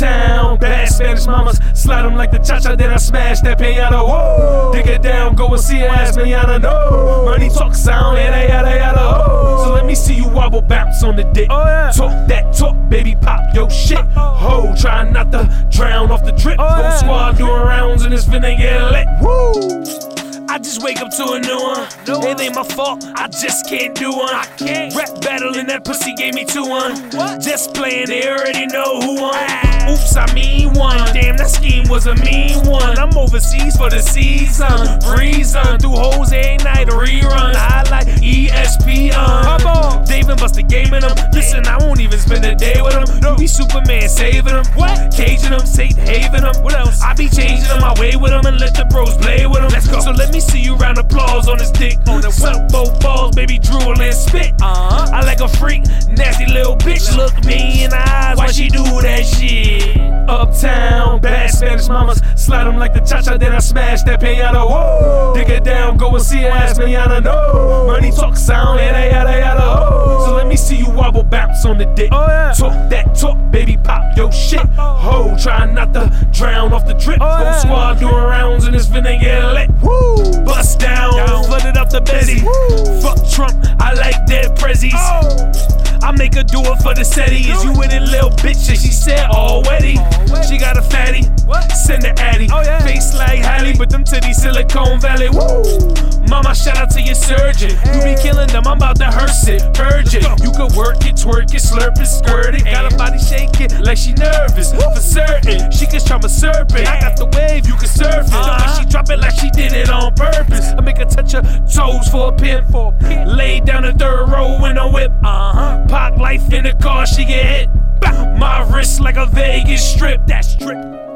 Uptown, bad Spanish mamas. Slide them like the cha cha, then I smash that piano. Whoa, dig it down, go and see her ass, manana. No, money talk sound, yada yada yada. Oh, so let me see you wobble, bounce on the dick. Oh, yeah. Talk that talk, baby, pop yo shit. Oh. Ho, try not to drown off the drip. Oh, Whole yeah. squad doing rounds and it's finna get lit. Woo! I just wake up to a new one. It ain't my fault, I just can't do one. I can't rap battling that pussy gave me two one. What? Just playing, they already know who won. Ah. Oops, I mean one. Damn, that scheme was a mean one. I'm overseas for the season. Reason through hoes every night, reruns. I like ESPN. Hop on. Dave and Busta gaming them. Listen, I spend a day with them. You be Superman saving them. What? Caging them, Saint having them. What else? I be changing my way with them and let the bros play with them. Let's go. So let me see you round applause on his dick. On the suck both balls, baby, drool and spit. Uh-huh. I like a freak, nasty little bitch. Look me in the eyes why she do that shit. Uptown, bad Spanish mamas. Slide them like the cha cha, then I smash that piano. Whoa, dig it down, go and see her ass, manana. No, money talk sound, yada yada yada. Oh, bounce on the dick. Oh, yeah. Talk that talk, baby, pop yo shit. Oh. Ho, try not to drown off the drip. Oh, Whole yeah. squad doing rounds and it's finna get lit. Woo, bust down, Down. flooded up the busy. Fuck Trump, I like dead prezzies. Oh. I make her do it for the SETI. Is you with it, Face like Halle, but them titties Silicon Valley. Woo! Mama, shout out to your surgeon. You be killing them, I'm about to hearse it. Purge it. You could work it, twerk it, slurp it, skirt it. Got a body shaking like she nervous. For certain, she can charm a serpent. I got the wave, you can surf it. Way she drop it like she did it on purpose. I make her touch her toes for a pin. For a pin. Lay down the third row in a whip. Uh huh. Park life in the car, she get hit. My wrist like a Vegas strip. That strip.